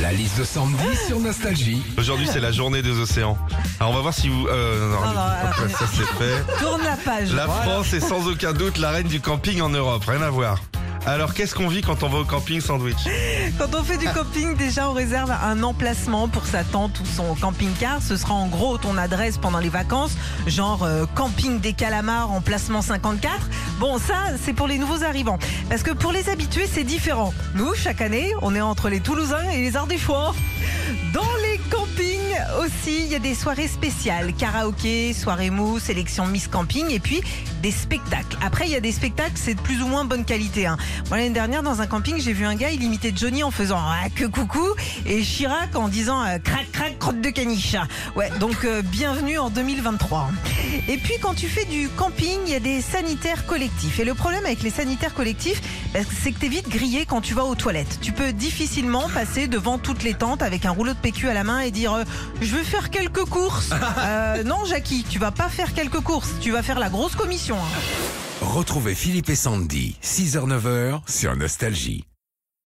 La liste de Sandy sur Nostalgie. Aujourd'hui, c'est la journée des océans. Alors, on va voir si vous. Euh, non, Non, non, hop, ça c'est fait. Tourne la page. La France est sans aucun doute la reine du camping en Europe. Rien à voir. Alors, qu'est-ce qu'on vit quand on va au camping sandwich Quand on fait du camping, déjà on réserve un emplacement pour sa tente ou son camping-car. Ce sera en gros ton adresse pendant les vacances, genre euh, camping des calamars, emplacement 54. Bon, ça c'est pour les nouveaux arrivants. Parce que pour les habitués, c'est différent. Nous, chaque année, on est entre les Toulousains et les Ardéchois. Dans les aussi, il y a des soirées spéciales, karaoké, soirée mousse, sélection Miss Camping et puis des spectacles. Après, il y a des spectacles, c'est de plus ou moins bonne qualité. Hein. L'année dernière, dans un camping, j'ai vu un gars, il imitait Johnny en faisant ah, que coucou et Chirac en disant euh, crac crac crotte de caniche. Ouais, donc euh, bienvenue en 2023. Et puis quand tu fais du camping, il y a des sanitaires collectifs. Et le problème avec les sanitaires collectifs, bah, c'est que t'es vite grillé quand tu vas aux toilettes. Tu peux difficilement passer devant toutes les tentes avec un rouleau de PQ à la main et dire euh, je veux faire quelques courses. Euh, non, Jackie, tu vas pas faire quelques courses. Tu vas faire la grosse commission. hein. Retrouvez Philippe et Sandy, 6h-9h sur Nostalgie.